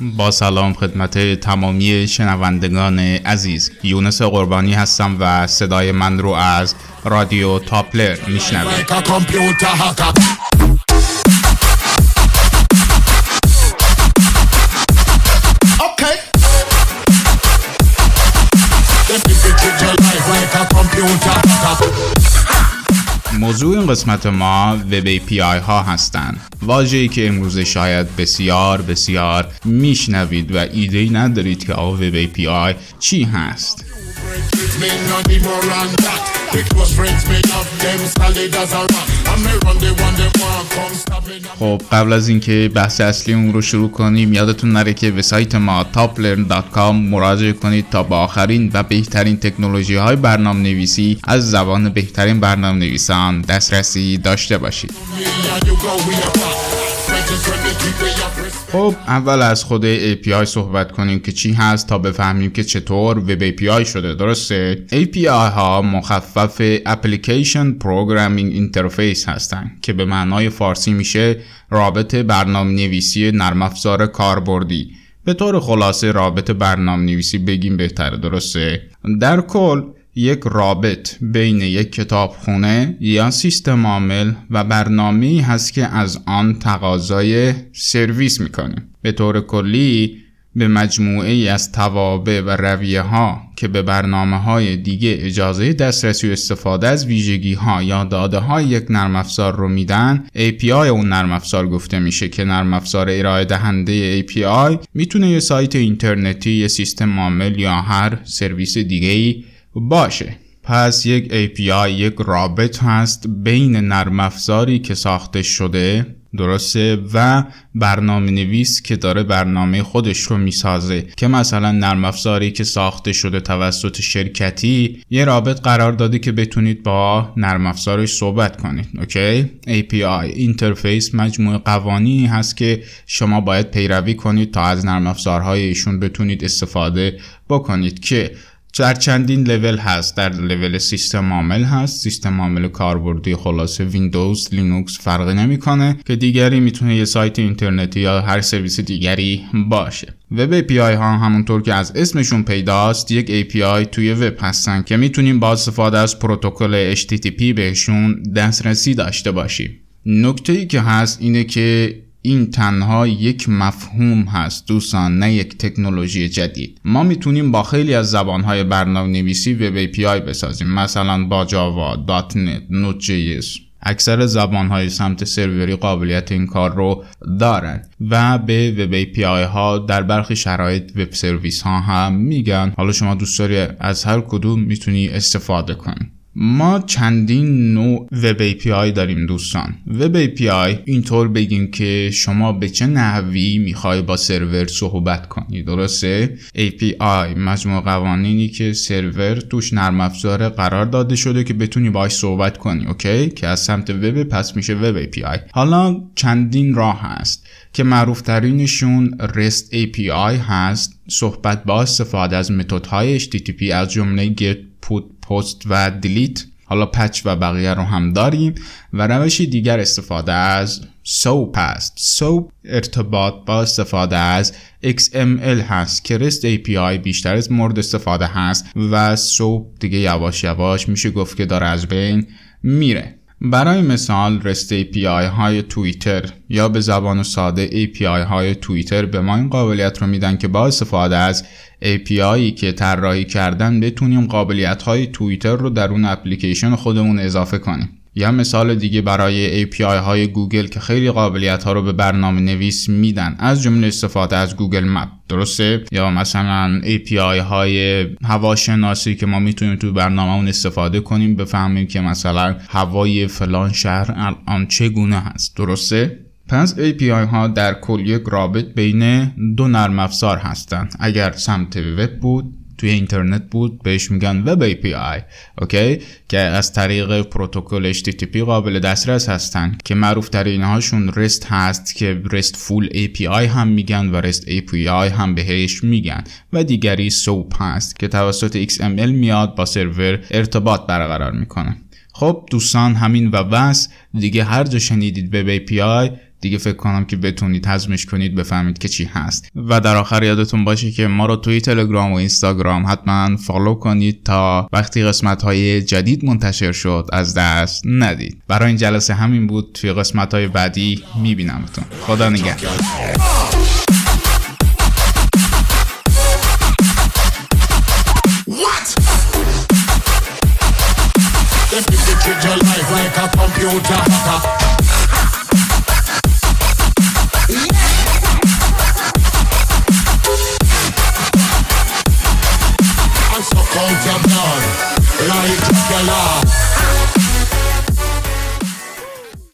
با سلام خدمت تمامی شنوندگان عزیز. یونس قربانی هستم و صدای من رو از رادیو تاپلر میشنوید. موضوع این قسمت ما وب API ها هستند واژه‌ای که امروز شاید بسیار بسیار میشنوید و ایده ای ندارید که آقا وب API چی هست. خب قبل از اینکه بحث اصلی اون رو شروع کنیم یادتون نره که به سایت ما toplearn.com مراجعه کنید تا با آخرین و بهترین تکنولوژی های برنامه نویسی از زبان بهترین برنامه نویسان دسترسی داشته باشید. خب اول از خود API صحبت کنیم که چی هست تا بفهمیم که چطور وب API شده درسته؟ API ها مخفف Application Programming Interface هستند که به معنای فارسی میشه رابط برنامه نویسی نرم افزار کاربردی. به طور خلاصه رابط برنامه نویسی بگیم بهتره درسته؟ در کل یک رابط بین یک کتابخونه یا سیستم عامل و برنامه هست که از آن تقاضای سرویس می‌کنه. به طور کلی به مجموعه ای از توابع و رویه ها که به برنامه های دیگه اجازه دسترسی و استفاده از ویژگی ها یا داده های یک نرم افزار رو میدن API اون نرم افزار گفته میشه که نرم افزار ارائه دهنده API می‌تونه یه سایت اینترنتی، یه سیستم عامل یا هر سرویس دیگه ای باشه. پس یک API یک رابط هست بین نرم افزاری که ساخته شده درسته؟ و برنامه نویس که داره برنامه خودش رو می‌سازه. که مثلا نرم افزاری که ساخته شده توسط شرکتی یه رابط قرار داده که بتونید با نرم افزارش صحبت کنید. OK؟ API interface مجموعه قوانینی هست که شما باید پیروی کنید تا از نرم افزارهای ایشون بتونید استفاده بکنید که در چندین لول هست. در لول سیستم عامل هست. سیستم عامل کاربردی خلاصه ویندوز لینوکس فرقی نمی‌کنه که دیگری می‌تونه یه سایت اینترنتی یا هر سرویس دیگری باشه. Web API ها همونطور که از اسمشون پیداست یک API توی وب هستن که می‌تونیم با استفاده از پروتکل HTTP بهشون دسترسی داشته باشیم. نکته ای که هست اینه که این تنها یک مفهوم هست دوستان نه یک تکنولوژی جدید. ما می‌تونیم با خیلی از زبانهای برنامه نویسی Web API بسازیم. مثلا با جاوا، .NET، Node.js اکثر زبانهای سمت سروری قابلیت این کار رو دارن و به وب API ها در برخی شرایط وب سرویس ها هم میگن. حالا شما دوست داری از هر کدوم می‌تونی استفاده کنی. ما چندین نوع وب API داریم دوستان. وب API اینطور بگیم که شما به چه نحوی می‌خوای با سرور صحبت کنی درسته؟ API مجموع قوانینی که سرور توش نرم افزار قرار داده شده که بتونی باش صحبت کنی اوکی؟ که از سمت وب پس میشه وب API حالا چندین راه هست که معروف ترینشون REST API هست. صحبت با استفاده از متدهای HTTP از جمله get put پست و دیلیت حالا پچ و بقیه رو هم داریم و روش دیگر استفاده از سوپ هست سوپ ارتباط با استفاده از XML هست. که REST API بیشتر از مورد استفاده هست و سوپ دیگه یواش یواش میشه گفت که داره از بین میره. برای مثال REST API های توییتر یا به زبان ساده API های توییتر به ما این قابلیت رو میدن که با استفاده از API که طراحی کردن بتونیم قابلیت های توییتر رو در اون اپلیکیشن خودمون اضافه کنیم. یا مثال دیگه برای API های گوگل که خیلی قابلیت ها رو به برنامه نویس میدن. از جمله استفاده از گوگل مپ. درسته؟ یا مثلا API های هواشناسی که ما می‌تونیم تو برنامه استفاده کنیم بفهمیم که مثلا هوای فلان شهر الان چگونه هست. درسته؟ پس API ها در کل یک رابط بین دو نرم افزار هستند. اگر سمت وب بود توی اینترنت بود بهش میگن وب API اوکی؟ که از طریق پروتکل HTTP قابل دسترس هستن که معروف ترین هاشون REST هست که REST فول API هم میگن و REST API هم بهش میگن. و دیگری SOAP هست که توسط XML میاد با سرور ارتباط برقرار می‌کنه. خب دوستان همین و بس دیگه هر جا شنیدید وب API دیگه فکر کنم که بتونید هضمش کنید بفهمید که چی هست. و در آخر یادتون باشه که ما رو توی تلگرام و اینستاگرام حتما فالو کنید تا وقتی قسمت های جدید منتشر شد از دست ندید. برای این جلسه همین بود. توی قسمت های بعدی میبینمتون. خدا treat your computer.